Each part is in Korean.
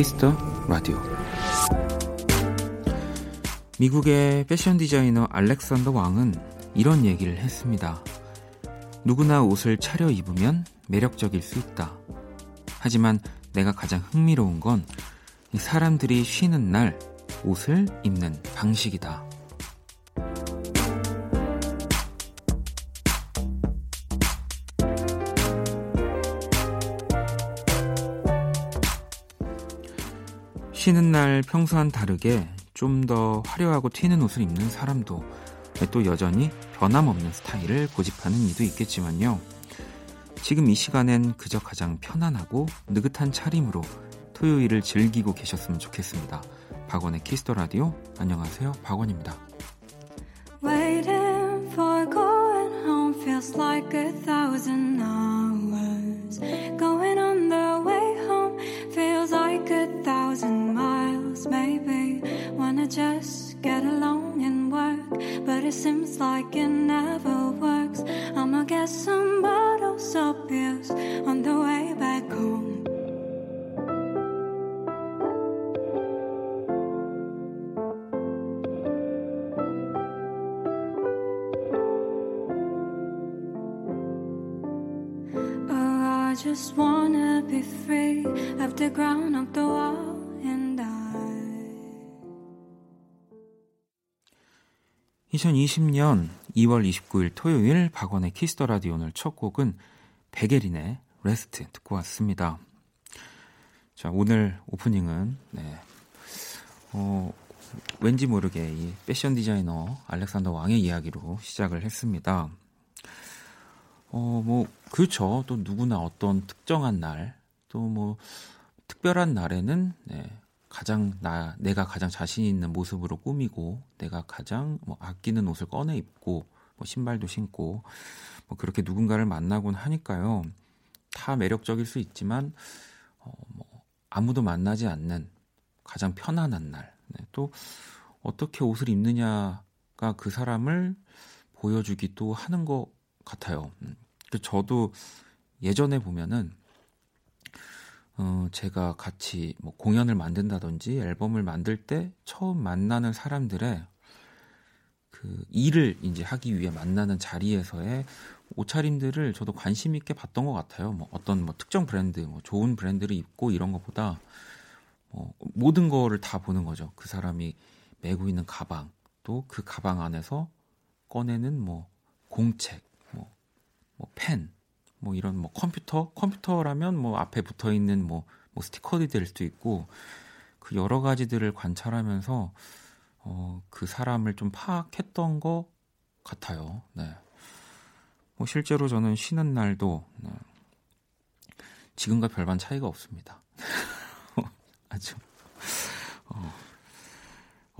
Kiss the Radio 미국의 패션 디자이너 알렉산더 왕은 이런 얘기를 했습니다. 누구나 옷을 차려 입으면 매력적일 수 있다. 하지만 내가 가장 흥미로운 건 사람들이 쉬는 날 옷을 입는 방식이다. 쉬는 날 평소와는 다르게 좀 더 화려하고 튀는 옷을 입는 사람도 또 여전히 변함없는 스타일을 고집하는 이도 있겠지만요. 지금 이 시간엔 그저 가장 편안하고 느긋한 차림으로 토요일을 즐기고 계셨으면 좋겠습니다. 박원의 Kiss the Radio 안녕하세요. 박원입니다. Waiting for going home feels like a thousand Some bottles of pills on the way back home. Oh, I just wanna be free of the ground of the wall and I 2020년 2월 29일 토요일 박원의 Kiss the Radio 오늘 첫 곡은 베게린의 Rest 듣고 왔습니다. 자, 오늘 오프닝은 네. 어, 왠지 모르게 이 패션 디자이너 알렉산더 왕의 이야기로 시작을 했습니다. 어, 뭐, 그렇죠. 또 누구나 어떤 특정한 날, 또 뭐, 특별한 날에는, 네, 가장 나, 내가 가장 자신 있는 모습으로 꾸미고, 내가 가장 뭐 아끼는 옷을 꺼내 입고, 뭐 신발도 신고, 뭐 그렇게 누군가를 만나곤 하니까요. 다 매력적일 수 있지만, 어, 뭐, 아무도 만나지 않는 가장 편안한 날, 네, 또 어떻게 옷을 입느냐가 그 사람을 보여주기도 하는 것 같아요. 음. 그 저도 예전에 보면은 어 제가 같이 뭐 공연을 만든다든지 앨범을 만들 때 처음 만나는 사람들의 그 일을 이제 하기 위해 만나는 자리에서의 옷차림들을 저도 관심 있게 봤던 것 같아요. 뭐 어떤 뭐 특정 브랜드, 뭐 좋은 브랜드를 입고 이런 것보다 뭐 모든 거를 다 보는 거죠. 그 사람이 메고 있는 가방, 또 그 가방 안에서 꺼내는 뭐 공책, 뭐 펜, 뭐 이런 뭐 컴퓨터, 컴퓨터라면 뭐 앞에 붙어 있는 뭐, 뭐 스티커들이 될 수도 있고 그 여러 가지들을 관찰하면서 어, 그 사람을 좀 파악했던 것 같아요. 네. 뭐 실제로 저는 쉬는 날도 네. 지금과 별반 차이가 없습니다. 아주 어,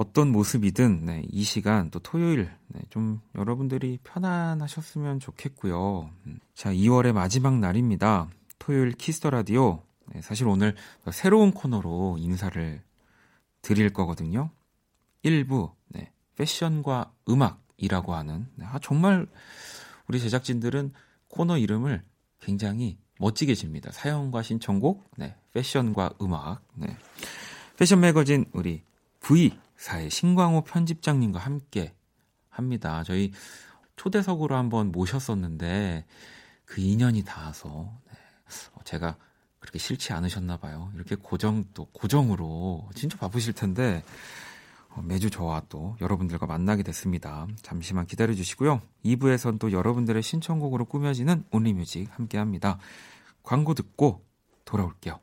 어떤 모습이든 네, 이 시간 또 토요일 네, 좀 여러분들이 편안하셨으면 좋겠고요. 음, 자, 2월의 마지막 날입니다. 토요일 Kiss the Radio. 네, 사실 오늘 새로운 코너로 인사를 드릴 거거든요. 1부 네, 패션과 음악이라고 하는 네, 아, 정말 우리 제작진들은 코너 이름을 굉장히 멋지게 집니다. 사연과 신청곡, 네, 패션과 음악. 네. 패션 매거진 우리 V 사의 신광호 편집장님과 함께 합니다. 저희 초대석으로 한번 모셨었는데 그 인연이 닿아서 네. 어, 제가 그렇게 싫지 않으셨나 봐요. 이렇게 고정 또 고정으로 진짜 바쁘실 텐데 어, 매주 저와 또 여러분들과 만나게 됐습니다. 잠시만 기다려 주시고요. 2부에선 또 여러분들의 신청곡으로 꾸며지는 온리뮤직 함께 합니다. 광고 듣고 돌아올게요.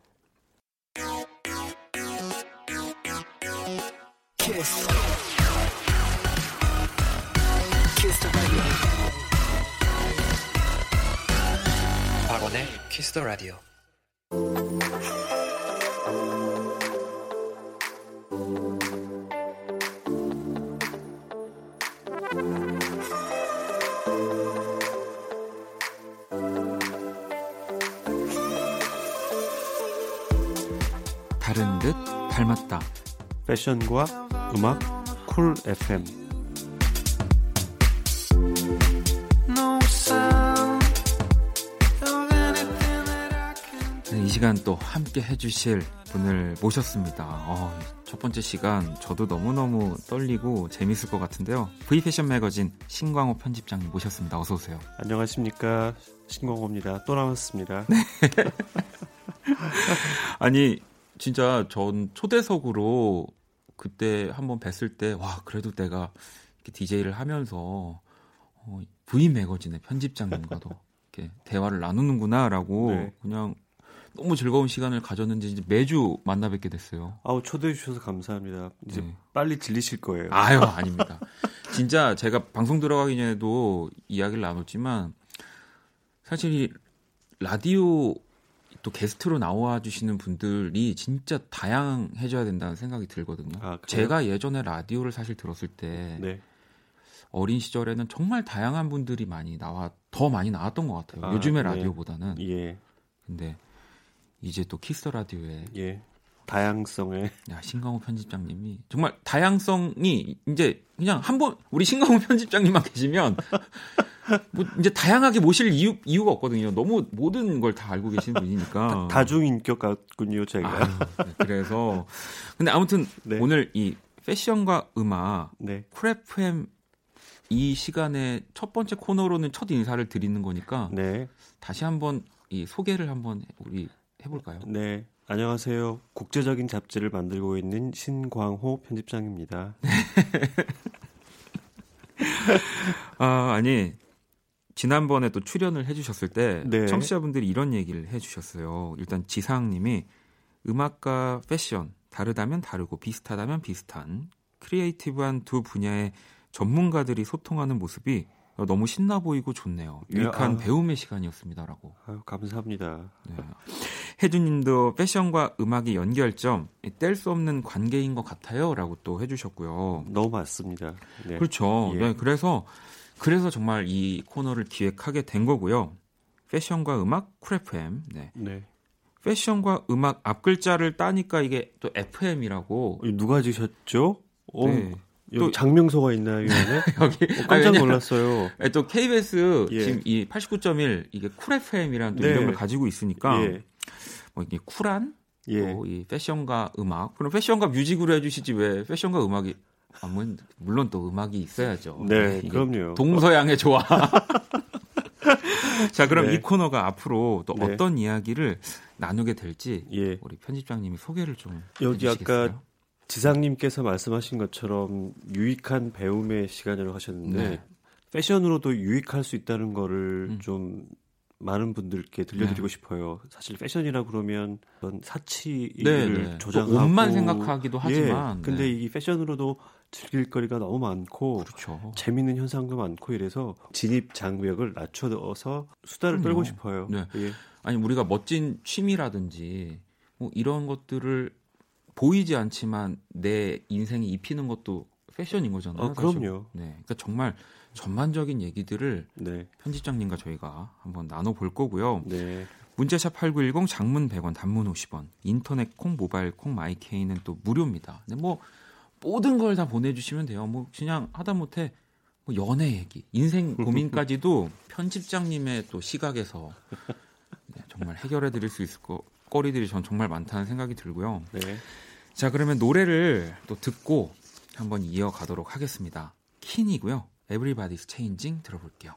키스 더 라디오. 다른 듯 닮았다. 패션과 음악 쿨 FM 시간 또 함께 해주실 분을 모셨습니다. 어, 첫 번째 시간 저도 너무너무 떨리고 재밌을 것 같은데요. V패션 매거진 신광호 편집장님 모셨습니다. 어서 오세요. 안녕하십니까 신광호입니다. 또 나왔습니다. 네. 아니 진짜 전 초대석으로 그때 한번 뵀을 때 와 그래도 내가 이렇게 DJ를 하면서 어, V 매거진의 편집장님과도 이렇게 대화를 나누는구나라고 네. 그냥 너무 즐거운 시간을 가졌는지 이제 매주 만나 뵙게 됐어요. 아우 초대해 주셔서 감사합니다. 이제 네. 빨리 질리실 거예요. 아유 아닙니다. 진짜 제가 방송 들어가기 전에도 이야기를 나눴지만 사실 이 라디오 또 게스트로 나와 주시는 분들이 진짜 다양해져야 된다는 생각이 들거든요. 아, 제가 예전에 라디오를 사실 들었을 때 네. 어린 시절에는 정말 다양한 분들이 많이 나와 더 많이 나왔던 것 같아요. 아, 요즘의 네. 라디오보다는. 예. 근데 이제 또 키스 라디오에 예. 다양성에 야 신강호 편집장님이 정말 다양성이 이제 그냥 한 번 우리 신강호 편집장님만 계시면 뭐 이제 다양하게 모실 이유 이유가 없거든요. 너무 모든 걸 다 알고 계시는 분이니까 다 중인격 같군요, 제가. 아유, 네, 그래서 근데 아무튼 네. 오늘 이 패션과 음악 네. 쿨프엠 이 시간에 첫 번째 코너로는 첫 인사를 드리는 거니까 네. 다시 한번 이 소개를 한번 우리 해볼까요? 네. 안녕하세요. 국제적인 잡지를 만들고 있는 신광호 편집장입니다. 아, 아니, 지난번에 또 출연을 해주셨을 때 네. 청취자분들이 이런 얘기를 해주셨어요. 일단 지상님이 음악과 패션 다르다면 다르고 비슷하다면 비슷한 creative한 두 분야의 전문가들이 소통하는 모습이 너무 신나 보이고 좋네요. 유익한 아, 배움의 시간이었습니다라고. 아유, 감사합니다. 네. 혜주님도 패션과 음악의 연결점 뗄 수 없는 관계인 것 같아요라고 또 해주셨고요. 너무 맞습니다. 네. 그렇죠. 예. 네, 그래서 그래서 정말 이 코너를 기획하게 된 거고요. 패션과 음악 Cool FM. 네. 네. 패션과 음악 앞 글자를 따니까 이게 또 FM이라고 누가 지셨죠? 오, 네. 또 작명소가 있나요, 여기? 여기 어, 깜짝 아니, 놀랐어요. 또 KBS 예. 지금 이 89.1 이게 Cool FM이라는 또 네. 이름을 가지고 있으니까 예. 뭐 이게 쿨한 예. 또이 패션과 음악 그럼 패션과 music으로 해주시지 왜 패션과 음악이 아, 물론 또 음악이 있어야죠. 네, 네 그럼요. 동서양의 조화. 자, 그럼 네. 이 코너가 앞으로 또 네. 어떤 이야기를 나누게 될지 예. 우리 편집장님이 소개를 좀 여기 해주시겠어요? 아까 지상님께서 말씀하신 것처럼 유익한 배움의 시간이라고 하셨는데 네. 패션으로도 유익할 수 있다는 거를 음. 좀 많은 분들께 들려드리고 네. 싶어요. 사실 패션이라 그러면 어떤 사치를 네, 네. 조장하고 옷만 생각하기도 예, 하지만, 예, 근데 네. 이 패션으로도 즐길 거리가 너무 많고 그렇죠. 재밌는 현상도 많고 이래서 진입 장벽을 낮춰서 수다를 떨고 싶어요. 네. 예. 아니 우리가 멋진 취미라든지 뭐 이런 것들을 보이지 않지만 내 인생에 입히는 것도 패션인 거잖아요. 어, 그럼요. 네, 그러니까 정말 전반적인 얘기들을 네. 편집장님과 저희가 한번 나눠볼 거고요. 네. 문자샵 8910 장문 100원 단문 50원 인터넷 콩 모바일 콩 마이케이는 또 무료입니다. 근데 뭐 모든 걸 다 보내주시면 돼요. 뭐 그냥 하다못해 뭐 연애 얘기, 인생 고민까지도 편집장님의 또 시각에서 네, 정말 해결해 드릴 수 있을 거 거리들이 전 정말 많다는 생각이 들고요. 네. 자, 그러면 노래를 또 듣고 한번 이어가도록 하겠습니다. 킨이고요. Everybody's Changing 들어볼게요.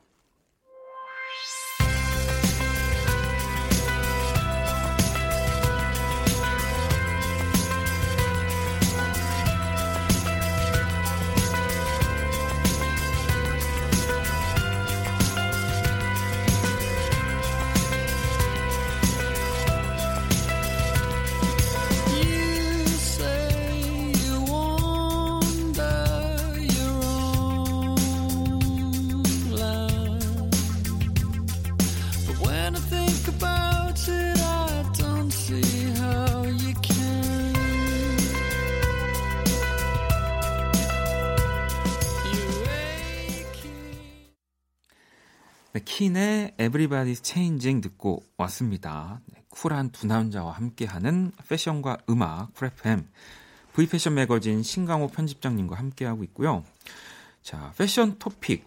Keane의 Everybody's Changing 듣고 왔습니다. 네, 쿨한 두 남자와 함께하는 패션과 음악 Cool FM V패션 매거진 신광호 편집장님과 함께하고 있고요. 자, 패션 토픽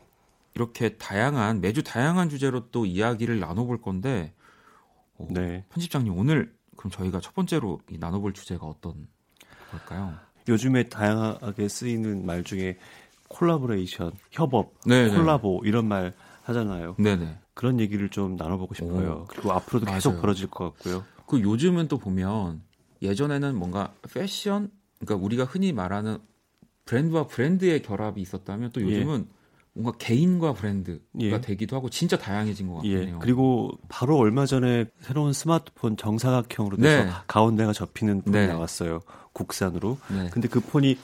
이렇게 다양한 매주 다양한 주제로 또 이야기를 나눠볼 건데 어, 네. 편집장님 오늘 그럼 저희가 첫 번째로 나눠볼 주제가 어떤 걸까요? 요즘에 다양하게 쓰이는 말 중에 콜라보레이션, 협업, 네네. 콜라보 이런 말 하잖아요. 네네. 그런 얘기를 좀 나눠보고 싶어요. 오. 그리고 앞으로도 맞아요. 계속 벌어질 것 같고요. 그 요즘은 또 보면 예전에는 뭔가 패션, 그러니까 우리가 흔히 말하는 브랜드와 브랜드의 결합이 있었다면 또 요즘은 예. 뭔가 개인과 브랜드가 예. 되기도 하고 진짜 다양해진 것 예. 같네요. 예. 그리고 바로 얼마 전에 새로운 스마트폰 정사각형으로 돼서 네. 가운데가 접히는 폰이 네. 나왔어요. 국산으로. 네. 근데 그 폰이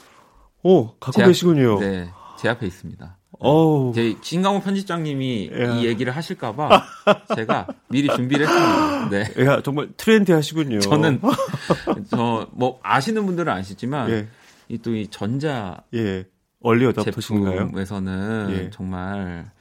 오 갖고 제 계시군요. 네, 제 앞에 있습니다. 어. 제 신강호 편집장님이 야. 이 얘기를 하실까봐 제가 미리 준비를 했습니다. 네. 야, 정말 트렌디 하시군요. 저는 저 뭐 아시는 분들은 아시지만 예. 이또이 전자 예. 얼리 어답터신가요? 제품에서는 예. 정말 어,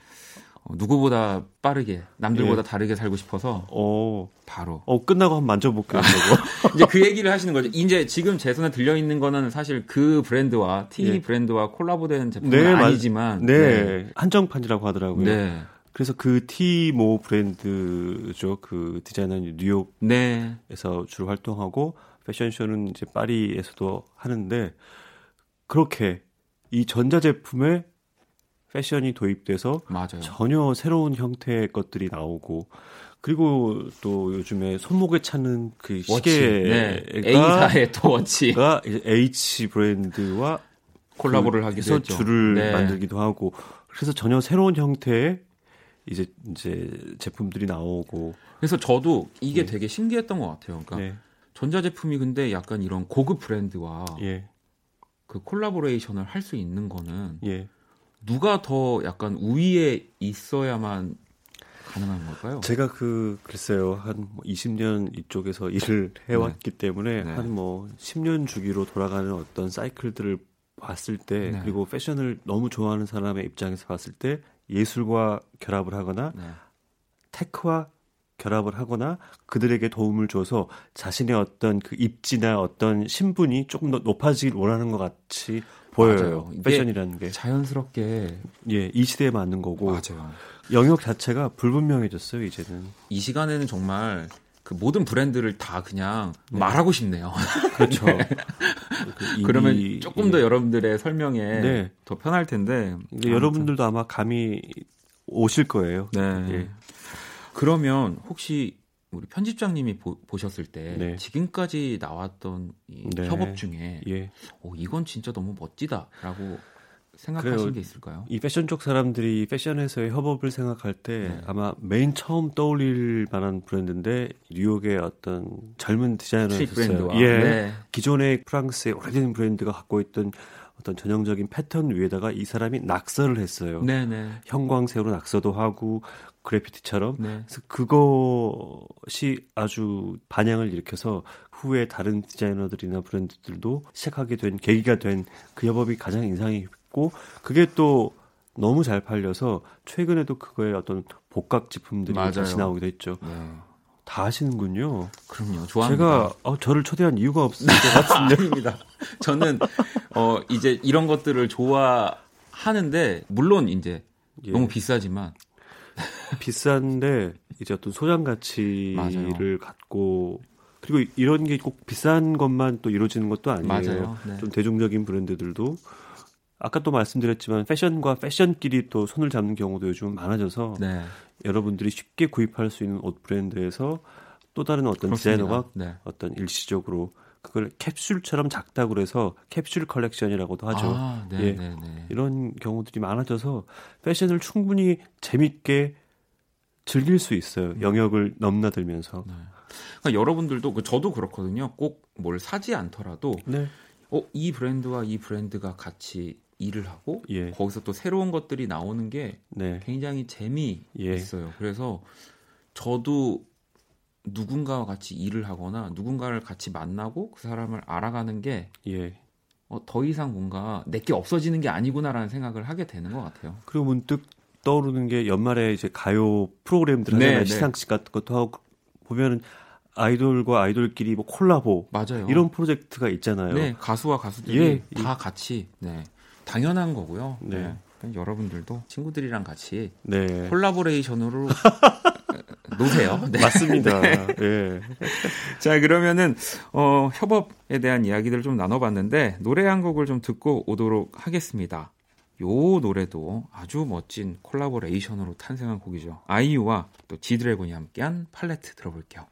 누구보다 빠르게 남들보다 예. 다르게 살고 싶어서 오. 바로 어 끝나고 한번 만져볼게요. 이제 그 얘기를 하시는 거죠. 이제 지금 제 손에 들려 있는 거는 사실 그 브랜드와 T 예. 브랜드와 콜라보된 제품은 네, 아니지만 네. 네. 한정판이라고 하더라고요. 네. 그래서 그 티모 브랜드죠. 그 디자이너는 뉴욕에서 네. 주로 활동하고 패션쇼는 이제 파리에서도 하는데 그렇게 이 전자제품에 패션이 도입돼서 맞아요. 전혀 새로운 형태의 것들이 나오고 그리고 또 요즘에 손목에 차는 그 시계가 네. A사의 또 워치가 H 브랜드와 콜라보를 그 하기도 했죠. 줄을 네. 만들기도 하고 그래서 전혀 새로운 형태의 이제 이제 제품들이 나오고 그래서 저도 이게 네. 되게 신기했던 것 같아요. 그러니까 네. 전자제품이 근데 약간 이런 고급 브랜드와 예. 그 콜라보레이션을 할 수 있는 거는 예. 누가 더 약간 우위에 있어야만 가능한 걸까요? 제가 그 글쎄요 한 20년 뭐 이쪽에서 일을 해왔기 네. 때문에 네. 한뭐 10년 주기로 돌아가는 어떤 사이클들을 봤을 때 네. 그리고 패션을 너무 좋아하는 사람의 입장에서 봤을 때 예술과 결합을 하거나 네. 테크와 결합을 하거나 그들에게 도움을 줘서 자신의 어떤 그 입지나 어떤 신분이 조금 더 높아지길 원하는 것 같이 보여요. 패션이라는 게 자연스럽게 예, 이 시대에 맞는 거고 맞아요. 영역 자체가 불분명해졌어요, 이제는. 이 시간에는 정말 그 모든 브랜드를 다 그냥 네. 말하고 싶네요. 그렇죠. 그 그러면 조금 더 예. 여러분들의 설명에 네. 더 편할 텐데. 근데 여러분들도 아마 감이 오실 거예요. 네. 예. 그러면 혹시 우리 편집장님이 보, 셨을때 네. 지금까지 나왔던 이 네. 협업 중에 예. 오, 이건 진짜 너무 멋지다라고 생각하신. 게 있을까요? 이 패션 쪽 사람들이 패션에서의 협업을 생각할 때 네. 아마 맨 처음 떠올릴 만한 브랜드인데 뉴욕의 어떤 젊은 디자이너였어요. 예. 네. 기존의 프랑스의 오래된 브랜드가 갖고 있던 어떤 전형적인 패턴 위에다가 이 사람이 낙서를 했어요. 네네. 네. 형광색으로 낙서도 하고 그래피티처럼. 네. 그래서 그것이 아주 반향을 일으켜서 후에 다른 디자이너들이나 브랜드들도 시작하게 된 계기가 된 그 협업이 가장 인상이 깊고 그게 또 너무 잘 팔려서 최근에도 그거에 어떤 복각 제품들이 맞아요. 다시 나오기도 했죠. 네. 다 하시는군요. 그럼요. 좋아합니다. 제가 어, 저를 초대한 이유가 없을 것 같은데. 아닙니다. 저는 어, 이제 이런 것들을 좋아하는데 물론 이제 예. 너무 비싸지만 비싼데 이제 어떤 소장 가치를 맞아요. 갖고 그리고 이런 게 꼭 비싼 것만 또 이루어지는 것도 아니에요. 네. 좀 대중적인 브랜드들도 아까 또 말씀드렸지만 패션과 패션끼리 또 손을 잡는 경우도 요즘 많아져서 네. 여러분들이 쉽게 구입할 수 있는 옷 브랜드에서 또 다른 어떤 그렇습니다. 디자이너가 네. 어떤 일시적으로 그걸 캡슐처럼 작다고 그래서 캡슐 컬렉션이라고도 하죠. 아, 네, 예. 네, 네. 이런 경우들이 많아져서 패션을 충분히 재밌게 즐길 수 있어요. 음. 영역을 넘나들면서. 네. 그러니까 여러분들도 그 저도 그렇거든요. 꼭 뭘 사지 않더라도 네. 어, 이 브랜드와 이 브랜드가 같이 일을 하고 예. 거기서 또 새로운 것들이 나오는 게 네. 굉장히 재미있어요. 예. 그래서 저도 누군가와 같이 일을 하거나 누군가를 같이 만나고 그 사람을 알아가는 게 예. 어, 더 이상 뭔가 내게 없어지는 게 아니구나라는 생각을 하게 되는 것 같아요. 그리고 문득 떠오르는 게 연말에 이제 가요 프로그램들 하잖아요. 네, 네. 시상식 같은 것도 하고 보면은 아이돌과 아이돌끼리 뭐 콜라보 맞아요. 이런 프로젝트가 있잖아요. 네, 가수와 가수들이 예, 다 같이 네. 당연한 거고요. 네. 네. 여러분들도 친구들이랑 같이 네. 콜라보레이션으로 놓으세요. 네. 맞습니다. 네. 예. 자, 그러면은 어, 협업에 대한 이야기들을 좀 나눠봤는데 노래 한 곡을 좀 듣고 오도록 하겠습니다. 요 노래도 아주 멋진 콜라보레이션으로 탄생한 곡이죠. 아이유와 또 지드래곤이 함께한 팔레트 들어볼게요.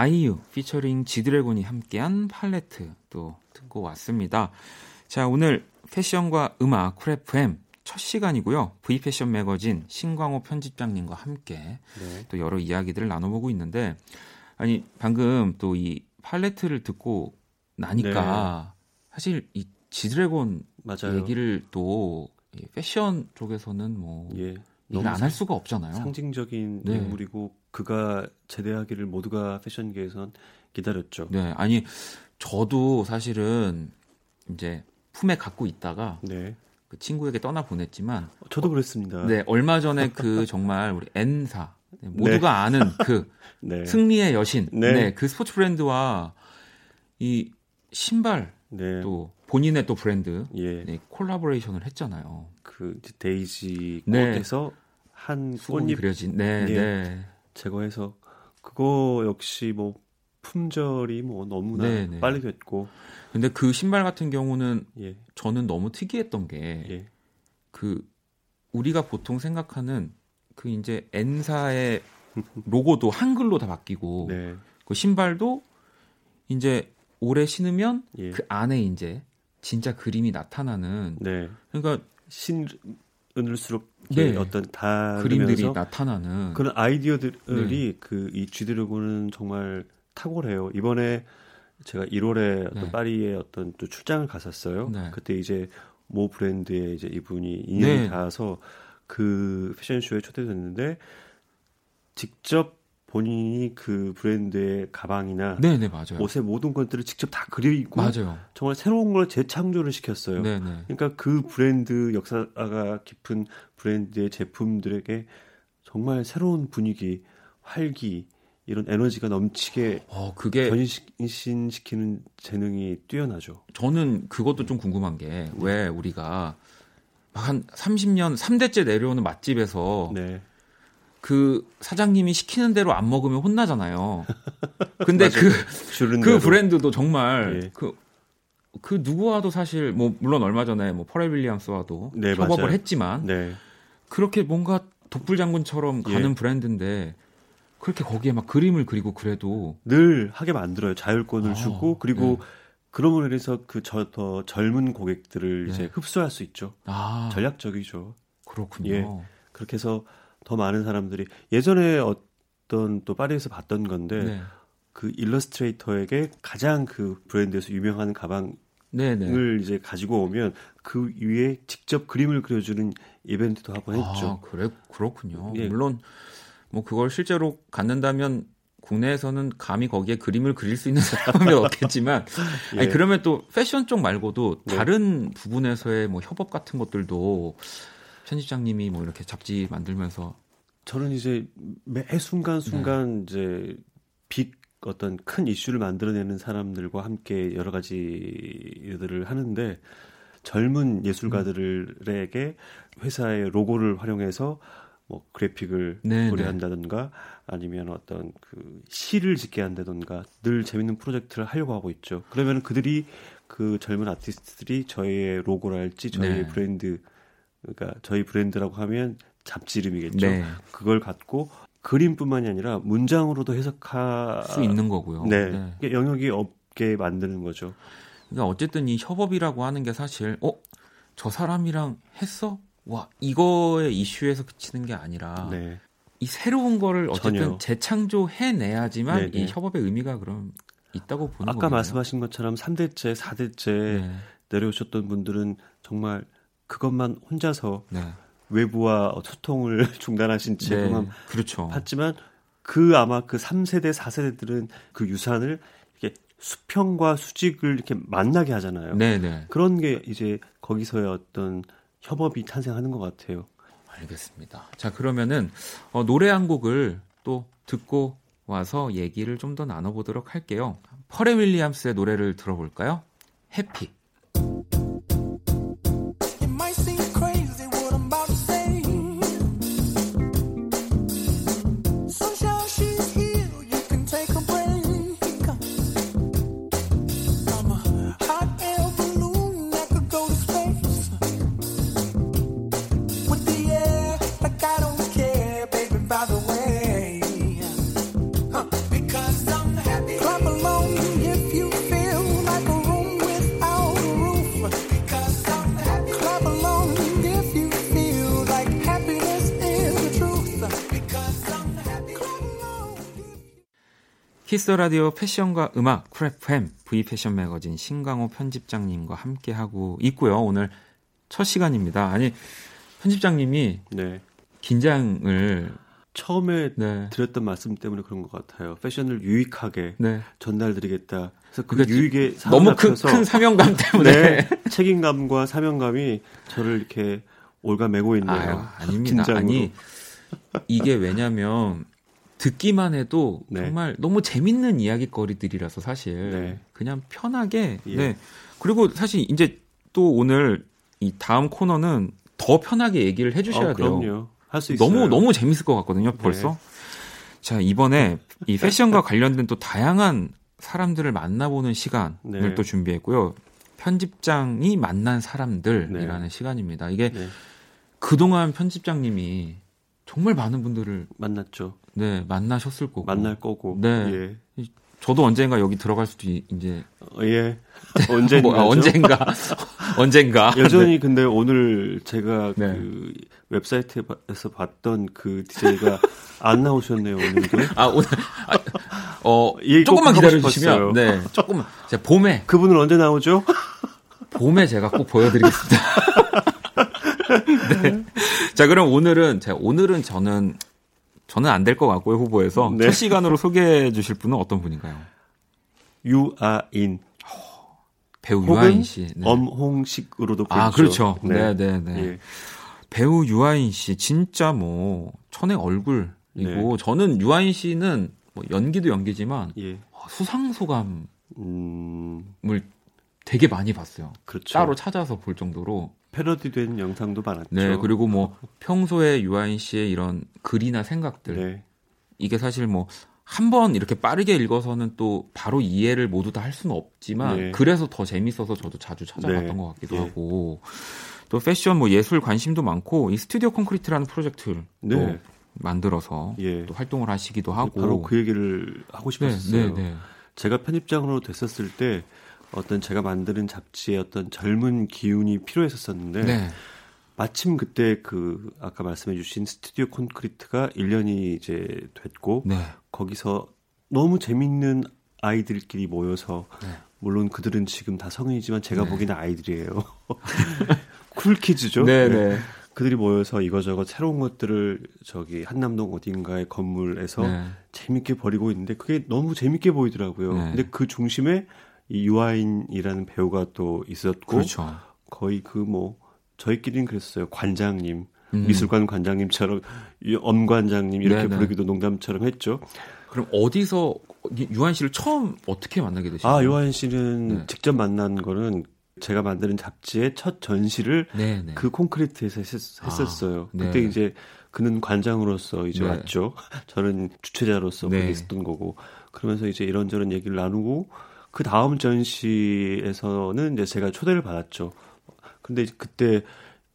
아이유 피처링 지드래곤이 함께한 팔레트 또 듣고 왔습니다. 자, 오늘 패션과 음악 쿨FM 첫 시간이고요. V패션 매거진 신광호 편집장님과 함께 네. 또 여러 이야기들을 나눠보고 있는데 아니 방금 또 이 팔레트를 듣고 나니까 네. 사실 이 지드래곤 맞아요. 얘기를 또 패션 쪽에서는 뭐 예. 얘기를 안 할 수가 없잖아요. 상징적인 네. 인물이고 그가 제대하기를 모두가 패션계에선 기다렸죠. 네, 아니 저도 사실은 이제 품에 갖고 있다가 네. 그 친구에게 떠나 보냈지만 저도 그랬습니다. 네, 얼마 전에 그 정말 우리 N사 네, 모두가 네. 아는 그 네. 승리의 여신, 네. 네. 그 스포츠 브랜드와 이 신발 네. 또 본인의 또 브랜드 예. 네, 콜라보레이션을 했잖아요. 그 데이지 꽃에서 한 꽃잎 그려진 네, 예. 네. 제거해서 그거 역시 뭐 품절이 뭐 너무나 네네. 네. 빨리 됐고. 근데 그 신발 같은 경우는 예. 저는 너무 특이했던 게그 예. 그 우리가 보통 생각하는 그 이제 N사의 로고도 한글로 다 바뀌고 네. 그 신발도 이제 오래 신으면 예. 그 안에 이제 진짜 그림이 나타나는 네. 그러니까 신 은을수록 네. 어떤 다 그림들이 나타나는 그런 아이디어들이 네. 그이 쥐드래곤은 정말 탁월해요. 이번에 제가 1월에 어떤 네. 파리에 어떤 또 출장을 갔었어요. 네. 그때 이제 모 브랜드의 이제 이분이 인연이 네. 닿아서 그 패션쇼에 초대됐는데 직접 본인이 그 브랜드의 가방이나 네네, 네, 맞아요. 옷의 모든 것들을 직접 다 그리고 맞아요. 정말 새로운 걸 재창조를 시켰어요. 네네. 네. 그러니까 그 브랜드 역사가 깊은 브랜드의 제품들에게 정말 새로운 분위기, 활기 이런 에너지가 넘치게 어, 그게 변신시키는 재능이 뛰어나죠. 저는 그것도 좀 궁금한 게 왜 우리가 한 30년 3대째 내려오는 맛집에서 네. 그 사장님이 시키는 대로 안 먹으면 혼나잖아요. 근데 그, 그 브랜드도 정말 예. 그, 그 누구와도 사실 뭐 물론 얼마 전에 뭐 퍼렐 윌리엄스와도 네, 협업을 맞아요. 했지만 네. 그렇게 뭔가 독불 장군처럼 예. 가는 예. 브랜드인데 그렇게 거기에 막 그림을 그리고 그래도 늘 하게 만들어요. 자율권을 아, 주고 그리고 네. 그럼으로 인해서 그 저 더 젊은 고객들을 네. 이제 흡수할 수 있죠. 아, 전략적이죠. 그렇군요. 예. 그렇게 해서 더 많은 사람들이 예전에 어떤 또 파리에서 봤던 건데 네. 그 일러스트레이터에게 가장 그 브랜드에서 유명한 가방을 네네. 이제 가지고 오면 그 위에 직접 그림을 그려주는 이벤트도 한번 했죠. 아, 그래 그렇군요. 예. 물론 뭐 그걸 실제로 갖는다면 국내에서는 감히 거기에 그림을 그릴 수 있는 사람이 없겠지만 예. 아니 그러면 또 패션 쪽 말고도 네. 다른 부분에서의 뭐 협업 같은 것들도 편집장님이 뭐 이렇게 잡지 만들면서 저는 이제 매 순간 순간 네. 이제 빅 어떤 큰 이슈를 만들어내는 사람들과 함께 여러 가지 일들을 하는데 젊은 예술가들에게 회사의 로고를 활용해서 뭐 그래픽을 네, 고려한다든가 네. 아니면 어떤 그 시를 짓게 한다든가 늘 재밌는 프로젝트를 하려고 하고 있죠. 그러면 그들이 그 젊은 아티스트들이 저희의 로고랄지 저희의 네. 브랜드 그러니까 저희 브랜드라고 하면 잡지 이름이겠죠. 네. 그걸 갖고 그림뿐만이 아니라 문장으로도 해석할 수 있는 거고요. 네. 네. 영역이 없게 만드는 거죠. 그러니까 어쨌든 이 협업이라고 하는 게 사실 어? 저 사람이랑 했어? 와, 이거의 이슈에서 그치는 게 아니라 네. 이 새로운 거를 어쨌든 전혀. 재창조해 내야지만 네, 이 네. 협업의 의미가 그럼 있다고 보는 아까 거군요. 말씀하신 것처럼 3대째, 4대째 내려오셨던 분들은 정말 그것만 혼자서 네. 외부와 소통을 중단하신 채로만 네, 그렇죠. 봤지만 그 아마 그 3세대, 4세대들은 그 유산을 이렇게 수평과 수직을 이렇게 만나게 하잖아요. 네네. 네. 그런 게 이제 거기서의 어떤 협업이 탄생하는 것 같아요. 알겠습니다. 자, 그러면은 어, 노래 한 곡을 또 듣고 와서 얘기를 좀 더 나눠보도록 할게요. 퍼레 윌리엄스의 노래를 들어볼까요? 해피. 키스 라디오 패션과 음악 프랩팸 V 패션 매거진 신강호 편집장님과 함께 하고 있고요. 오늘 첫 시간입니다. 아니 편집장님이 네. 긴장을 처음에 네. 드렸던 말씀 때문에 그런 것 같아요. 패션을 유익하게 네. 전달드리겠다. 그래서 그 유익의 너무 큰, 큰 사명감 때문에 네, 책임감과 사명감이 저를 이렇게 올가매고 있네요. 아유, 아닙니다. 긴장으로. 아니 이게 왜냐면 듣기만 해도 네. 정말 너무 재밌는 이야기거리들이라서 사실 네. 그냥 편하게 예. 네 그리고 사실 이제 또 오늘 이 다음 코너는 더 편하게 얘기를 해주셔야 어, 돼요. 할 수 있어요. 너무 너무 재밌을 것 같거든요. 벌써. 네. 자 이번에 이 패션과 관련된 또 다양한 사람들을 만나보는 시간을 네. 또 준비했고요. 편집장이 만난 사람들이라는 네. 시간입니다. 이게 네. 그동안 편집장님이 정말 많은 분들을 만났죠. 네, 만나셨을 거고. 만날 거고. 네. 예. 저도 언젠가 여기 들어갈 수도 이제 어, 예. 언젠가 뭐, 언젠가 언젠가 여전히 네. 근데 오늘 제가 네. 그 웹사이트에서 봤던 그 DJ가 안 나오셨네요 오늘도. 아 오늘 아, 어 조금만 기다려 주시면 네 조금만 제가 봄에 그분은 언제 나오죠? 봄에 제가 꼭 보여드리겠습니다. 네. 자 그럼 오늘은 제가 오늘은 저는 저는 안 될 것 같고요 후보에서 네. 첫 시간으로 소개해 주실 분은 어떤 분인가요? 유아인 배우 유아인 씨, 네. 엄홍식으로도. 아 그렇죠. 네, 네, 네. 네. 예. 배우 유아인 씨 진짜 뭐 천의 얼굴이고 네. 저는 유아인 씨는 뭐 연기도 연기지만 예. 수상 소감을 음... 되게 많이 봤어요. 그렇죠. 따로 찾아서 볼 정도로 패러디된 영상도 많았죠. 네, 그리고 뭐 평소에 유아인 씨의 이런 글이나 생각들 네. 이게 사실 뭐 한 번 이렇게 빠르게 읽어서는 또 바로 이해를 모두 다 할 수는 없지만 네. 그래서 더 재밌어서 저도 자주 찾아봤던 네. 것 같기도 예. 하고 또 패션 뭐 예술 관심도 많고 이 스튜디오 콘크리트라는 프로젝트를 네. 또 만들어서 예. 또 활동을 하시기도 하고 바로 그 얘기를 하고 싶었어요. 네, 네, 네. 제가 편집장으로 됐었을 때 어떤 제가 만드는 잡지의 어떤 젊은 기운이 필요했었었는데 네. 마침 그때 그 아까 말씀해 주신 스튜디오 콘크리트가 1년이 이제 됐고 네. 거기서 너무 재밌는 아이들끼리 모여서 네. 물론 그들은 지금 다 성인이지만 제가 네. 보기에는 아이들이에요. 쿨키즈죠. 네, 네, 네. 그들이 모여서 이거저거 새로운 것들을 저기 한남동 어딘가의 건물에서 네. 재밌게 벌이고 있는데 그게 너무 재밌게 보이더라고요. 네. 근데 그 중심에 이 유아인이라는 배우가 또 있었고 그렇죠. 거의 그 뭐 저희끼리는 그랬어요. 관장님, 음. 미술관 관장님처럼 엄 관장님 이렇게 네네. 부르기도 농담처럼 했죠. 그럼 어디서 유한 씨를 처음 어떻게 만나게 되셨어요? 아, 유한 씨는 네. 직접 만난 거는 제가 만드는 잡지의 첫 전시를 네네. 그 콘크리트에서 했, 었어요 아, 그때 네. 이제 그는 관장으로서 이제 네. 왔죠. 저는 주최자로서 네. 거기 있었던 거고. 그러면서 이제 이런저런 얘기를 나누고 그 다음 전시에서는 이제 제가 초대를 받았죠. 근데 그때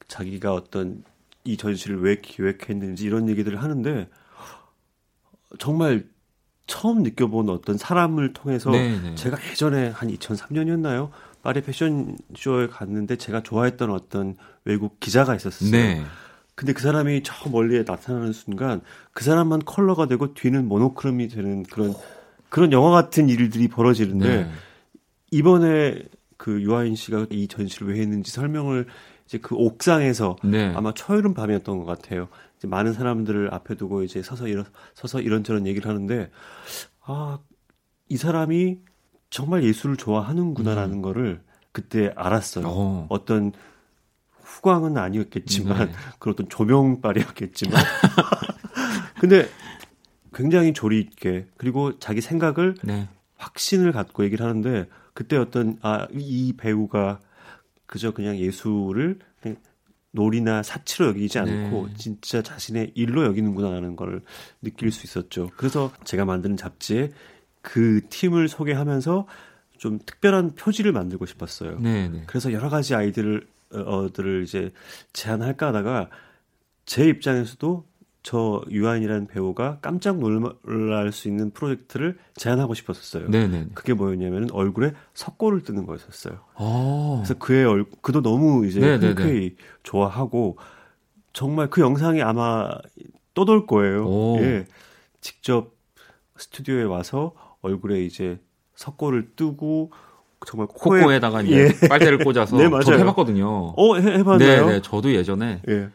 자기가 어떤 이 전시를 왜 기획했는지 이런 얘기들을 하는데 정말 처음 느껴본 어떤 사람을 통해서 네네. 네. 제가 예전에 한 2003년이었나요? 파리 패션쇼에 갔는데 제가 좋아했던 어떤 외국 기자가 있었어요. 네. 근데 그 사람이 저 멀리에 나타나는 순간 그 사람만 컬러가 되고 뒤는 모노크롬이 되는 그런 그런 영화 같은 일들이 벌어지는데 네. 이번에 그 유아인 씨가 이 전시를 왜 했는지 설명을 이제 그 옥상에서 네. 아마 초여름 밤이었던 것 같아요. 이제 많은 사람들을 앞에 두고 이제 서서 이런 서서 이런저런 얘기를 하는데 아 이 사람이 정말 예술을 좋아하는구나라는 음. 거를 그때 알았어요. 어. 어떤 후광은 아니었겠지만 네. 그런 어떤 조명빨이었겠지만 근데 굉장히 조리 있게 그리고 자기 생각을 네. 확신을 갖고 얘기를 하는데 그때 어떤 아 이 배우가 그저 그냥 예술을 그냥 놀이나 사치로 여기지 않고 네. 진짜 자신의 일로 여기는구나라는 걸 느낄 수 있었죠. 그래서 제가 만드는 잡지에 그 팀을 소개하면서 좀 특별한 표지를 만들고 싶었어요. 네, 네. 그래서 여러 가지 아이들을 어들을 이제 제안할까 하다가 제 입장에서도 저 유한이라는 배우가 깜짝 놀랄 수 있는 프로젝트를 제안하고 싶었었어요. 네네. 그게 뭐였냐면 얼굴에 석고를 뜨는 거였었어요. 오. 아. 그래서 그의 얼 그도 너무 이제 흔쾌히 좋아하고 정말 그 영상이 아마 떠돌 거예요. 오. 예. 직접 스튜디오에 와서 얼굴에 이제 석고를 뜨고 정말 코에, 코에다가 이제 예. 빨대를 꽂아서 네, 저도 해봤거든요. 어 해, 해봤나요? 네, 네, 저도 예전에 예.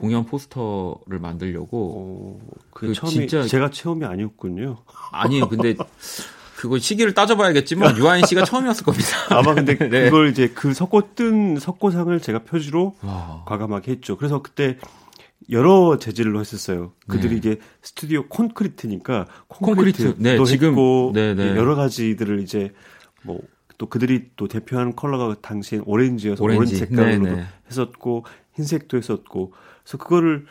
공연 포스터를 만들려고 어, 그, 그 처음이 진짜 제가 체험이 아니었군요. 아니요, 근데 그거 시기를 따져봐야겠지만 유아인 씨가 처음이었을 겁니다. 아마 근데 네. 그걸 이제 그 석고 뜬 석고상을 제가 표지로 와. 과감하게 했죠. 그래서 그때 여러 재질로 했었어요. 그들이 네. 이게 스튜디오 콘크리트니까 콘크리트, 콘크리트. 네, 지금 했고 네, 네. 여러 가지들을 이제 뭐 또 그들이 또 대표하는 컬러가 당시엔 오렌지여서 오렌지, 오렌지 색깔로 네, 네. 했었고 흰색도 했었고 그래서 그거를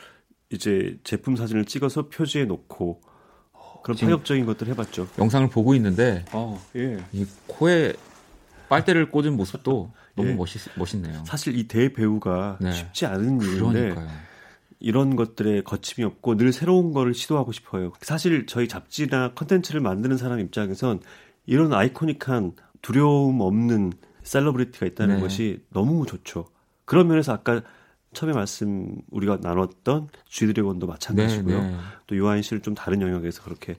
이제 제품 사진을 찍어서 표지에 놓고 그런 파격적인 것들 해봤죠. 영상을 보고 있는데 어, 예. 이 코에 빨대를 꽂은 모습도 너무 예. 멋있, 멋있네요. 사실 이 대배우가 네. 쉽지 않은 일인데 이런 것들에 거침이 없고 늘 새로운 거를 시도하고 싶어요. 사실 저희 잡지나 컨텐츠를 만드는 사람 입장에선 이런 아이코닉한 두려움 없는 셀러브리티가 있다는 네. 것이 너무 좋죠. 그런 면에서 아까 처음에 말씀 우리가 나눴던 지드래곤도 마찬가지고요. 네, 네. 또 유아인 씨를 좀 다른 영역에서 그렇게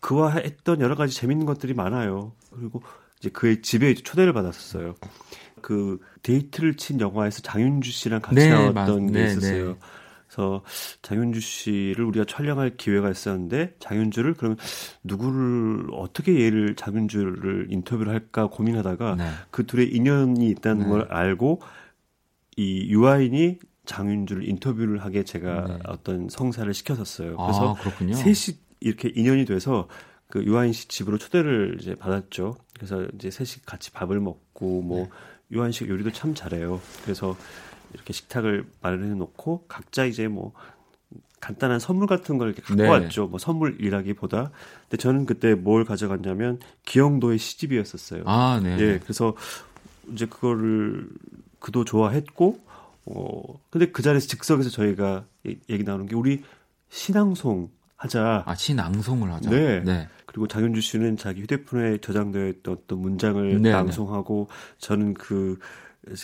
그와 했던 여러 가지 재밌는 것들이 많아요. 그리고 이제 그의 집에 초대를 받았었어요. 그 데이트를 친 영화에서 장윤주 씨랑 같이 네, 나왔던 맞, 게 네, 있었어요. 네. 그래서 장윤주 씨를 우리가 촬영할 기회가 있었는데 장윤주를 그러면 누구를 어떻게 얘를 장윤주를 인터뷰를 할까 고민하다가 네. 그 둘의 인연이 있다는 네. 걸 알고 이 유아인이 장윤주를 인터뷰를 하게 제가 네. 어떤 성사를 시켰었어요. 그래서 아, 셋이 이렇게 인연이 돼서 그 유아인 씨 집으로 초대를 이제 받았죠. 그래서 이제 셋이 같이 밥을 먹고 뭐 네. 유아인 씨 요리도 참 잘해요. 그래서 이렇게 식탁을 마련해 놓고 각자 이제 뭐 간단한 선물 같은 걸 이렇게 갖고 네. 왔죠. 뭐 선물이라기보다. 근데 저는 그때 뭘 가져갔냐면 기영도의 시집이었었어요. 아, 네. 예. 그래서 이제 그거를 그도 좋아했고 어 근데 그 자리에서 즉석에서 저희가 얘기 나오는 게 우리 신앙송 하자. 아, 신앙송을 하자. 네. 네. 그리고 장윤주 씨는 자기 휴대폰에 저장되어 있던 어떤 문장을 네, 네. 낭송하고 저는 그,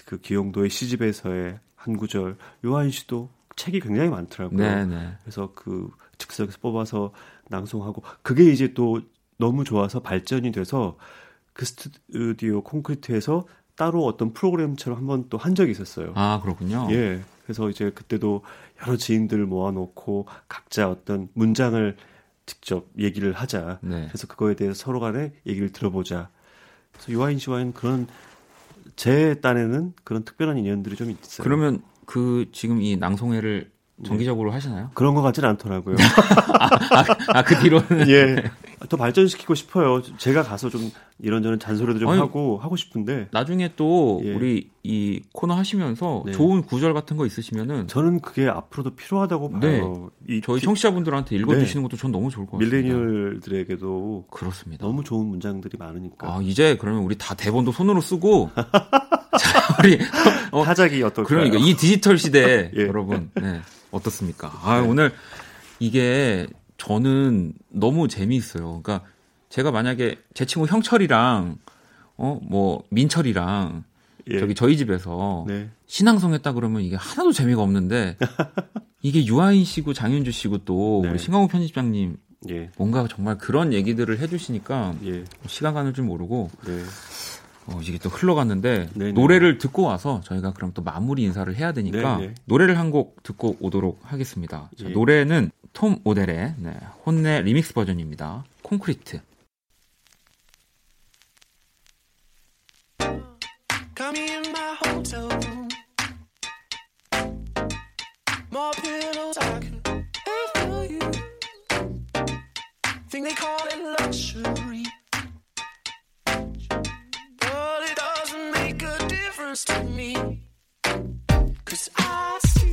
그 기영도의 시집에서의 한 구절, 요한 씨도 책이 굉장히 많더라고요. 네, 네. 그래서 그 즉석에서 뽑아서 낭송하고 그게 이제 또 너무 좋아서 발전이 돼서 그 스튜디오 콘크리트에서 따로 어떤 프로그램처럼 한 번 또 한 적이 있었어요. 아, 그렇군요. 예. 그래서 이제 그때도 여러 지인들을 모아놓고 각자 어떤 문장을 직접 얘기를 하자. 네. 그래서 그거에 대해서 서로 간에 얘기를 들어보자. 그래서 유아인 씨와는 그런 제 딴에는 그런 특별한 인연들이 좀 있어요. 그러면 그 지금 이 낭송회를 네. 정기적으로 네. 하시나요? 그런 것 같지는 않더라고요. 아, 아, 아, 그 뒤로는? 예. 더 발전시키고 싶어요. 제가 가서 좀 이런저런 잔소리도 좀 아니, 하고 하고 싶은데. 나중에 또 예. 우리 이 코너 하시면서 네. 좋은 구절 같은 거 있으시면은 저는 그게 앞으로도 필요하다고 봐요. 네. 이 저희 청취자분들한테 읽어 주시는 네. 것도 전 너무 좋을 것 같습니다. 밀레니얼들에게도 그렇습니다. 너무 좋은 문장들이 많으니까. 아 이제 그러면 우리 다 대본도 손으로 쓰고 자 우리 어, 타작이 어떨까요? 그러니까 이 디지털 시대 예. 여러분 네. 어떻습니까? 아 네. 오늘 이게 저는 너무 재미있어요. 그러니까 제가 만약에 제 친구 형철이랑 어 뭐 민철이랑 예. 저기 저희 집에서 네. 신앙송 했다 그러면 이게 하나도 재미가 없는데 이게 유아인 씨고 장윤주 씨고 또 네. 우리 신강호 편집장님 예. 뭔가 정말 그런 얘기들을 해주시니까 예. 시간 가는 줄 모르고 네. 어, 이게 또 흘러갔는데 네네. 노래를 듣고 와서 저희가 그럼 또 마무리 인사를 해야 되니까 네네. 노래를 한 곡 듣고 오도록 하겠습니다. 자, 예. 노래는 톰 오델의 네, 혼내 리믹스 버전입니다. 콘크리트. More pillows I can for you. Think they call it luxury. Difference to me. Cause I see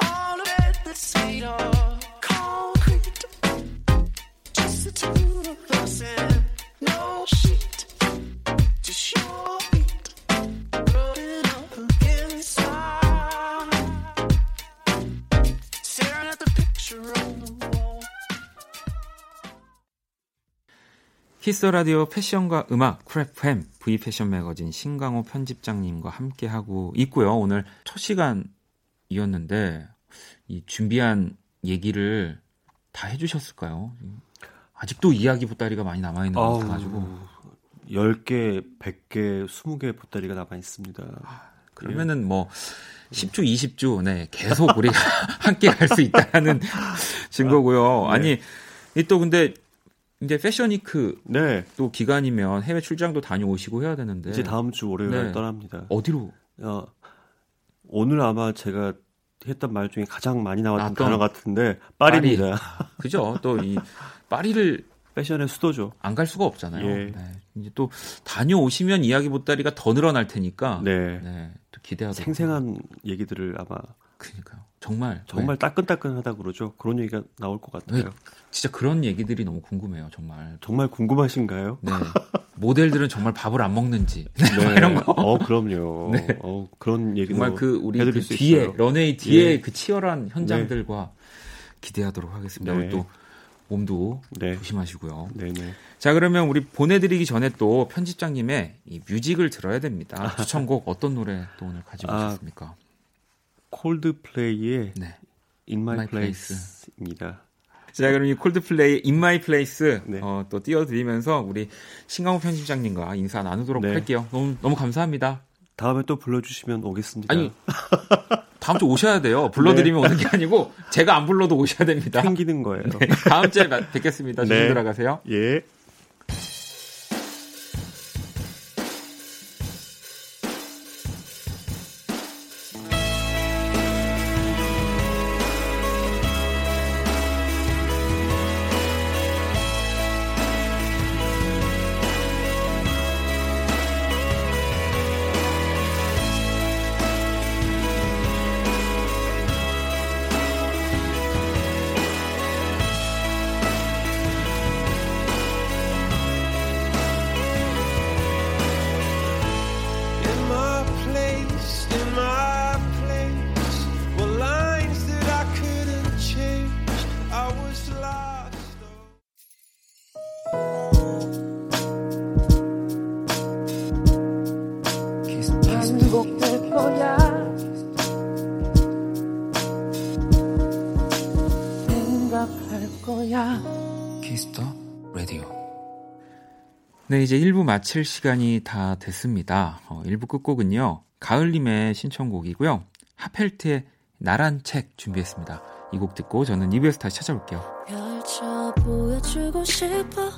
all of it that's made of concrete. Just the two of us and no sheet. Just your feet. 키스 라디오 패션과 음악 크래프햄 V 패션 매거진 신강호 편집장님과 함께 하고 있고요. 오늘 첫 시간이었는데 이 준비한 얘기를 다 해주셨을까요? 아직도 이야기 보따리가 많이 남아 있는 것 같아가지고 10개, 100개, 20개 보따리가 남아 있습니다. 아, 그러면은 뭐 10주, 20주 네 계속 우리가 함께 갈 수 있다는 증거고요. 네. 아니 또 근데 이제 패션위크 네. 또 기간이면 해외 출장도 다녀오시고 해야 되는데 이제 다음 주 월요일에 네. 떠납니다. 어디로? 어, 오늘 아마 제가 했던 말 중에 가장 많이 나왔던 아, 단어 같은데 파리입니다. 파리. 그죠? 또 이 파리를 패션의 수도죠. 안 갈 수가 없잖아요. 예. 네. 이제 또 다녀오시면 이야기 보따리가 더 늘어날 테니까 네. 네. 또 기대하도록 생생한 얘기들을 아마 그러니까요. 정말 정말 네. 따끈따끈하다 그러죠. 그런 얘기가 나올 것 같아요. 네. 진짜 그런 얘기들이 너무 궁금해요. 정말 정말 궁금하신가요? 네. 모델들은 정말 밥을 안 먹는지 네. 이런 거. 어 그럼요. 네. 어 그런 얘기 정말 그 우리 그 뒤에 있어요. 런웨이 뒤에 예. 그 치열한 현장들과 기대하도록 하겠습니다. 우리 네. 또 몸도 네. 조심하시고요. 네네. 자 그러면 우리 보내드리기 전에 또 편집장님의 이 뮤직을 들어야 됩니다. 추천곡 어떤 노래 또 오늘 가지고 아, 오셨습니까? 콜드플레이의 네. In My, My Place입니다. 자, 그럼 이 콜드플레이 In My Place 네. 어, 또 띄워드리면서 우리 신강호 편집장님과 인사 나누도록 네. 할게요. 너무 너무 감사합니다. 다음에 또 불러주시면 오겠습니다. 아니 다음 주 오셔야 돼요. 불러드리면 네. 오는 게 아니고 제가 안 불러도 오셔야 됩니다. 챙기는 거예요. 네. 다음 주에 뵙겠습니다. 조심 네. 들어가세요. 예. 이제 1부 마칠 시간이 다 됐습니다. 어, 1부 끝곡은요. 가을님의 신청곡이고요. 하펠트의 나란 책 준비했습니다. 이 곡 듣고 저는 2부에서 다시 찾아올게요. 보여주고 싶어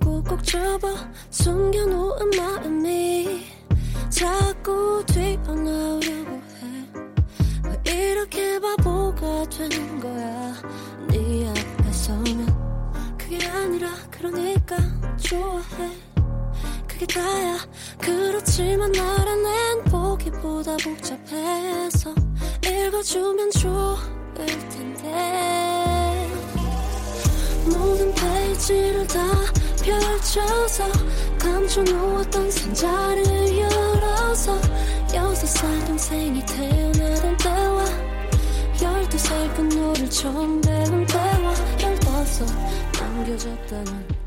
꾹꾹 접어 숨겨놓은 마음이 자꾸 튀어나오려고 해. 왜 이렇게 바보가 되는 거야? 네 앞에 서면 그게 아니라 그러니까 좋아해 그게 다야 그렇지만 나란엔 보기보다 복잡해서 읽어주면 좋을 텐데. 모든 페이지를 다 펼쳐서 감춰놓았던 상자를 열어서 여섯 살 동생이 태어나던 때와 열두 살 분노를 처음 배운 때와 열다섯 남겨졌다는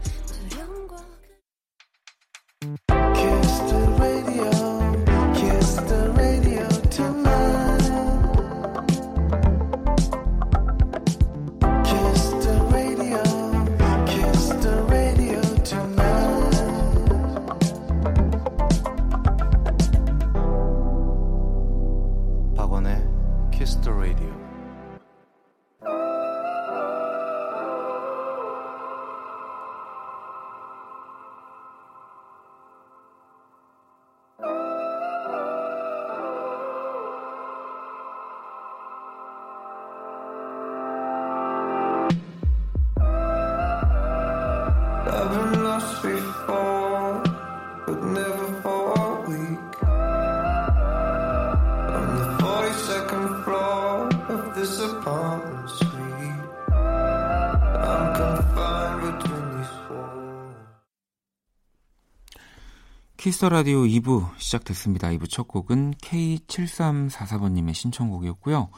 Kiss the Radio 2부 시작됐습니다. 2부 첫 곡은 K7344번님의 신청곡이었고요.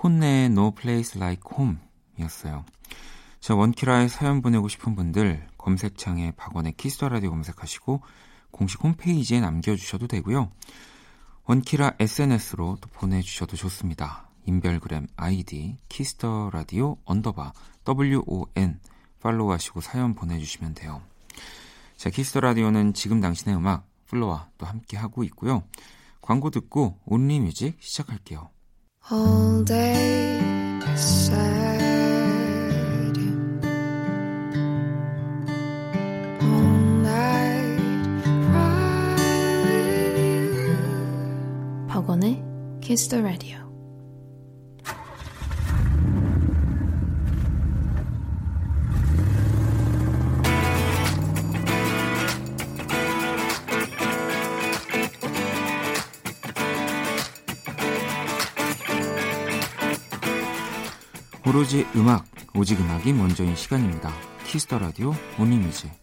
HONNE의 No Place Like Home 이었어요. 자, 원키라에 사연 보내고 싶은 분들 검색창에 박원의 Kiss the Radio 검색하시고 공식 홈페이지에 남겨주셔도 되고요. 원키라 SNS로 또 보내주셔도 좋습니다. 인별그램 아이디 Kiss the Radio 언더바 WON 팔로우하시고 사연 보내주시면 돼요. 자, Kiss the Radio는 지금 당신의 음악 플로와 또 함께 하고 있고요. 광고 듣고 Only Music 시작할게요. All day Kiss the Radio. 오로지 음악, 오직 음악이 먼저인 시간입니다. Kiss the Radio Only Music.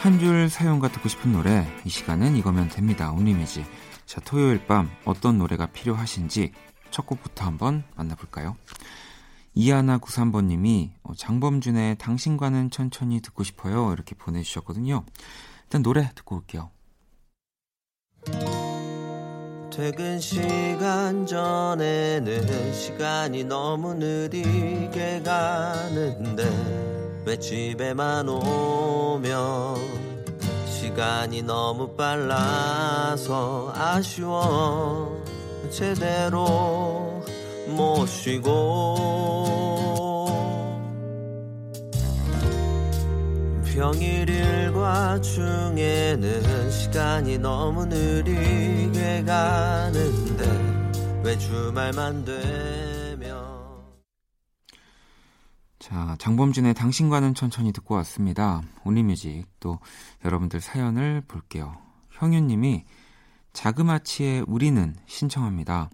한 줄 사연과 듣고 싶은 노래 이 시간은 이거면 됩니다. Only Music. 자 토요일 밤 어떤 노래가 필요하신지 첫 곡부터 한번 만나볼까요? 이하나 93번님이 어, 장범준의 당신과는 천천히 듣고 싶어요 이렇게 보내주셨거든요. 일단 노래 듣고 올게요. 퇴근 시간 전에는 시간이 너무 느리게 가는데 왜 집에만 오면 시간이 너무 빨라서 아쉬워. 제대로 못 쉬고. 평일 일과 중에는 시간이 너무 느리게 가는데 왜 주말만 되 자 장범준의 당신과는 천천히 듣고 왔습니다. 온리뮤직. 또 여러분들 사연을 볼게요. 형윤님이 자그마치의 우리는 신청합니다.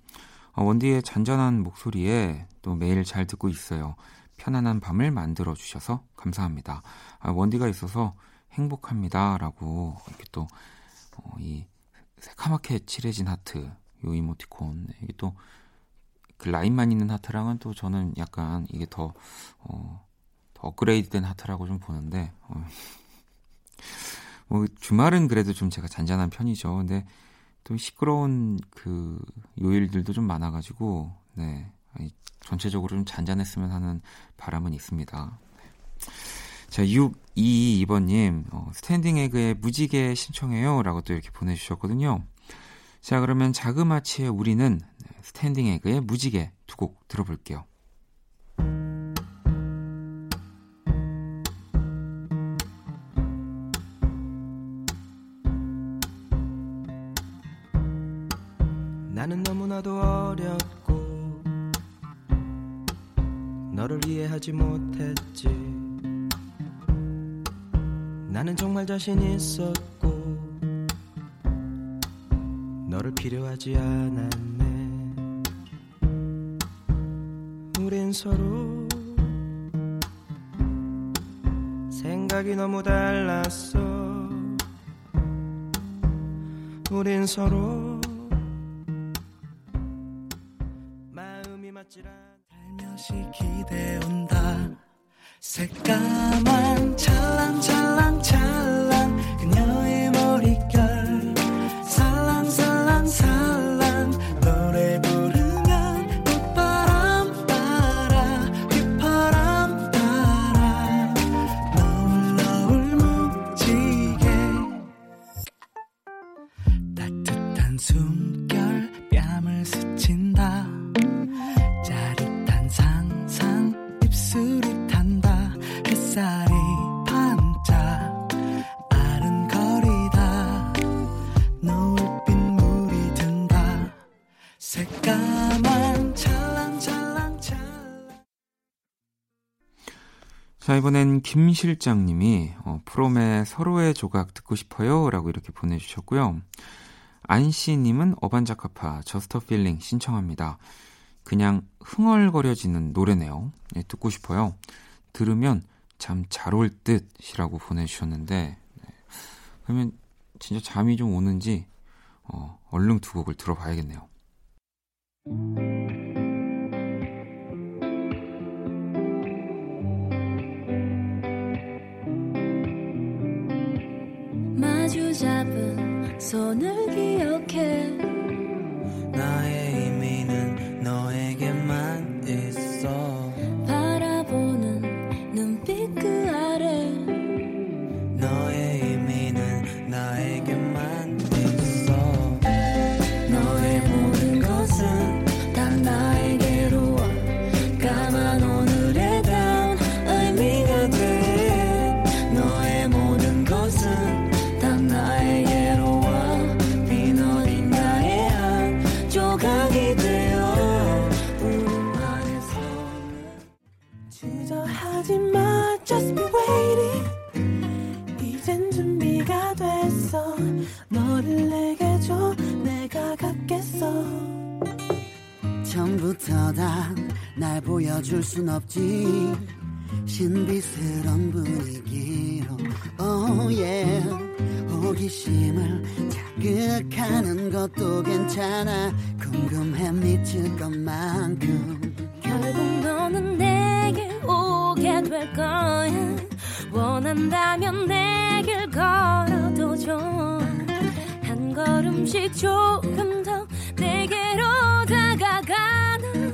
어, 원디의 잔잔한 목소리에 또 매일 잘 듣고 있어요. 편안한 밤을 만들어 주셔서 감사합니다. 아, 원디가 있어서 행복합니다라고 이렇게 또이 어, 새카맣게 칠해진 하트 요 이모티콘 이게 또 그 라인만 있는 하트랑은 또 저는 약간 이게 더, 어, 더 업그레이드된 하트라고 좀 보는데 어, 뭐 주말은 그래도 좀 제가 잔잔한 편이죠. 근데 또 시끄러운 그 요일들도 좀 많아가지고 네 전체적으로 좀 잔잔했으면 하는 바람은 있습니다. 자, 622번님, 어, 스탠딩 에그의 무지개 신청해요. 라고 또 이렇게 보내주셨거든요. 자, 그러면 자그마치의 우리는 스탠딩 에그의 무지개 두 곡 들어볼게요. 나는 너무나도 어렸고 너를 이해하지 못했지 나는 정말 자신 있었고 너를 필요하지 않았 서로 생각이 너무 달랐어 우린 서로 스친다. 짜릿한 상상 입술이 탄다. 햇살이 노을빛 자 이번엔 김 실장님이 어, 프롬의 서로의 조각 듣고 싶어요 라고 이렇게 보내주셨고요. 안씨님은 어반자카파 Just a Feeling 신청합니다. 그냥 흥얼거려지는 노래네요. 네, 듣고 싶어요. 들으면 잠 잘 올 듯이라고 보내주셨는데, 네. 그러면 진짜 잠이 좀 오는지, 어, 얼른 두 곡을 들어봐야겠네요. 손을 기억해 주저하지 마 Just be waiting. 이젠 준비가 됐어. 너를 내게 줘 내가 갖겠어. 처음부터 다 날 보여줄 순 없지. 신비스런 분위기로 Oh yeah. 호기심을 자극하는 것도 괜찮아. 궁금해 미칠 것만큼 될 거야 원한다면 내길 걸어도 좋아 한 걸음씩 조금 더 내게로 다가가는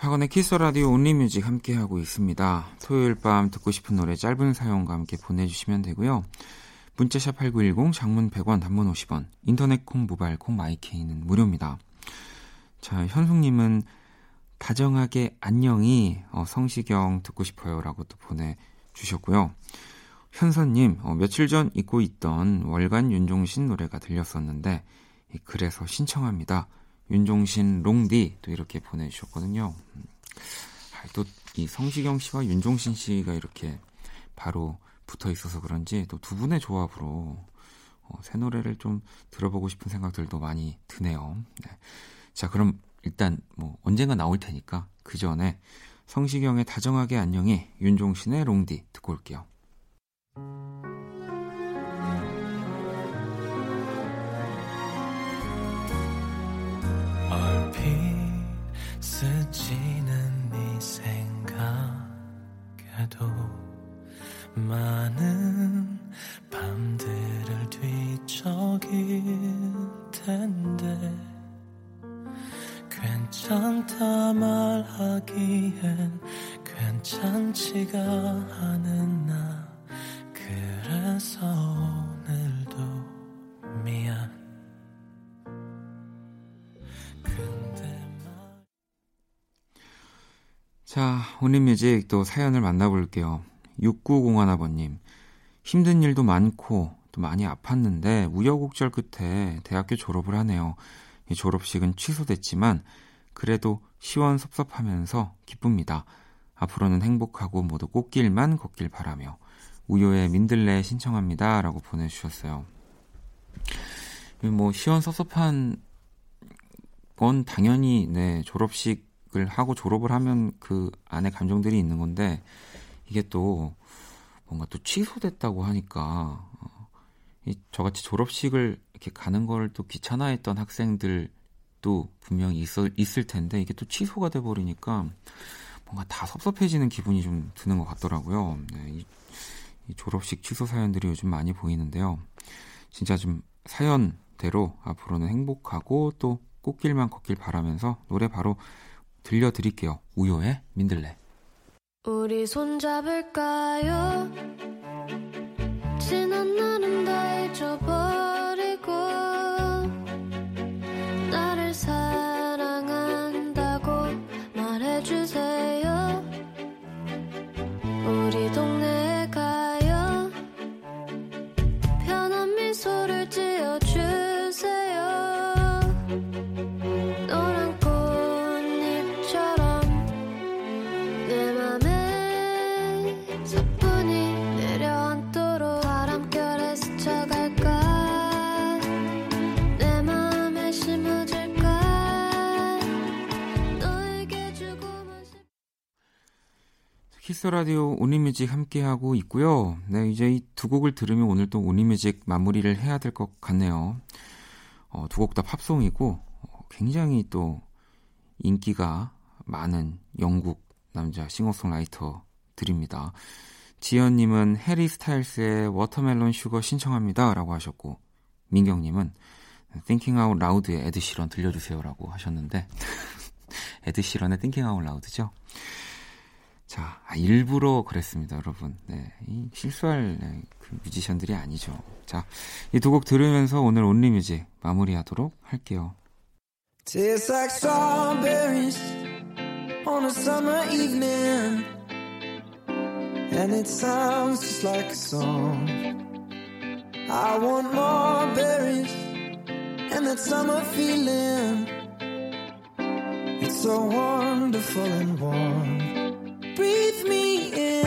박원의 Kiss the Radio Only Music 함께하고 있습니다. 토요일 밤 듣고 싶은 노래 짧은 사연과 함께 보내주시면 되고요. 문자샵 8910 장문 100원 단문 50원 인터넷 콩 모바일 콩 마이케이는 무료입니다. 자 현숙님은 다정하게 안녕히 어, 성시경 듣고 싶어요 라고 또 보내주셨고요. 현선님 어, 며칠 전 잊고 있던 월간 윤종신 노래가 들렸었는데 그래서 신청합니다. 윤종신 롱디 또 이렇게 보내주셨거든요. 아, 또이 성시경 씨와 윤종신 씨가 이렇게 바로 붙어 있어서 그런지 또 두 분의 조합으로 어, 새 노래를 좀 들어보고 싶은 생각들도 많이 드네요. 네. 자, 그럼 일단 뭐 언젠가 나올 테니까 그 전에 성시경의 다정하게 안녕히 윤종신의 롱디 듣고 올게요. 스치는 네 생각에도 많은 밤들을 뒤척일 텐데 괜찮다 말하기엔 괜찮지가 않은 나 그래서 오늘도 미안 자, 온리뮤직 또 사연을 만나볼게요. 6901아버님. 힘든 일도 많고 또 많이 아팠는데 우여곡절 끝에 대학교 졸업을 하네요. 이 졸업식은 취소됐지만 그래도 시원섭섭하면서 기쁩니다. 앞으로는 행복하고 모두 꽃길만 걷길 바라며 우효의 민들레 신청합니다. 라고 보내주셨어요. 뭐 시원섭섭한 건 당연히 네 졸업식 을 하고 졸업을 하면 그 안에 감정들이 있는 건데 이게 또 뭔가 또 취소됐다고 하니까 어, 이 저같이 졸업식을 이렇게 가는 걸 또 귀찮아했던 학생들 도 분명히 있을, 있을 텐데 이게 또 취소가 돼 버리니까 뭔가 다 섭섭해지는 기분이 좀 드는 것 같더라고요. 네, 이, 이 졸업식 취소 사연들이 요즘 많이 보이는데요. 진짜 좀 사연대로 앞으로는 행복하고 또 꽃길만 걷길 바라면서 노래 바로 들려드릴게요. 우효의 민들레. 우리 손잡을까요? 지난 날은 다 잊어버리 Kiss the Radio Only Music 함께하고 있고요. 네, 이제 이 두 곡을 들으면 오늘 또 Only Music 마무리를 해야 될 것 같네요. 어, 두 곡 다 팝송이고 어, 굉장히 또 인기가 많은 영국 남자 싱어송라이터들입니다. 지연님은 해리 스타일스의 Watermelon Sugar 신청합니다. 라고 하셨고, 민경님은 Thinking Out Loud의 에드시런 들려주세요라고 하셨는데, 에드시런의 Thinking Out Loud죠? 자, 아, 일부러 그랬습니다, 여러분. 네, 이 실수할 네, 그 뮤지션들이 아니죠. 자, 이 두 곡 들으면서 오늘 온리뮤직 마무리하도록 할게요. Tastes like strawberries on a summer evening And it sounds just like a song I want more berries and that summer feeling It's so wonderful and warm Breathe me in,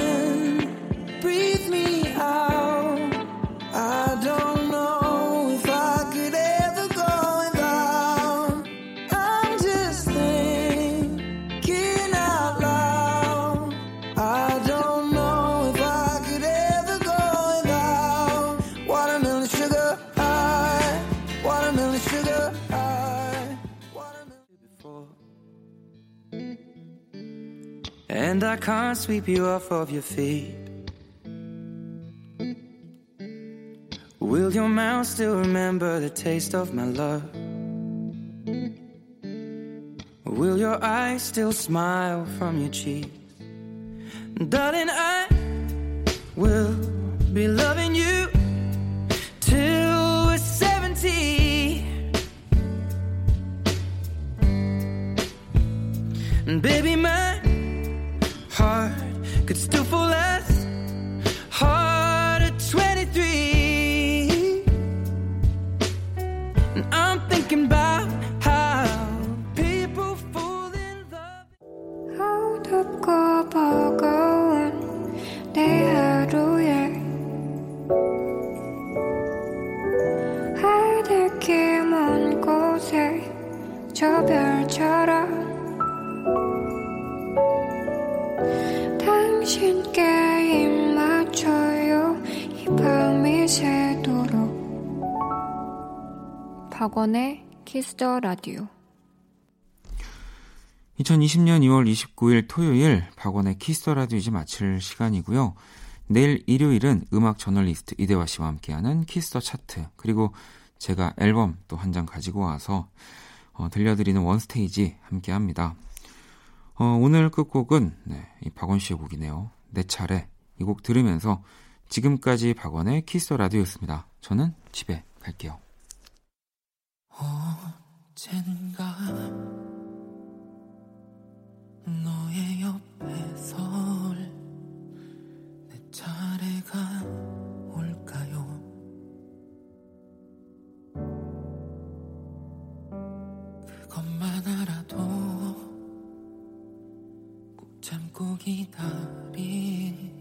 And I can't sweep you off of your feet. Will your mouth still remember the taste of my love? Will your eyes still smile from your cheeks? Darling, I will be loving you till we're 70. And baby, my could still fall as Kiss the Radio 2020년 2월 29일 토요일 박원의 Kiss the Radio 이제 마칠 시간이고요. 내일 일요일은 음악 저널리스트 이대화 씨와 함께하는 Kiss the Chart 그리고 제가 앨범 또 한 장 가지고 와서 어, 들려드리는 One Stage 함께합니다. 어, 오늘 끝곡은 네, 이 박원 씨의 곡이네요. 내 차례 이 곡 들으면서 지금까지 박원의 Kiss the Radio였습니다. 저는 집에 갈게요. 언젠가 너의 옆에 설 내 차례가 올까요? 그것만 알아도 꾹 참고 기다린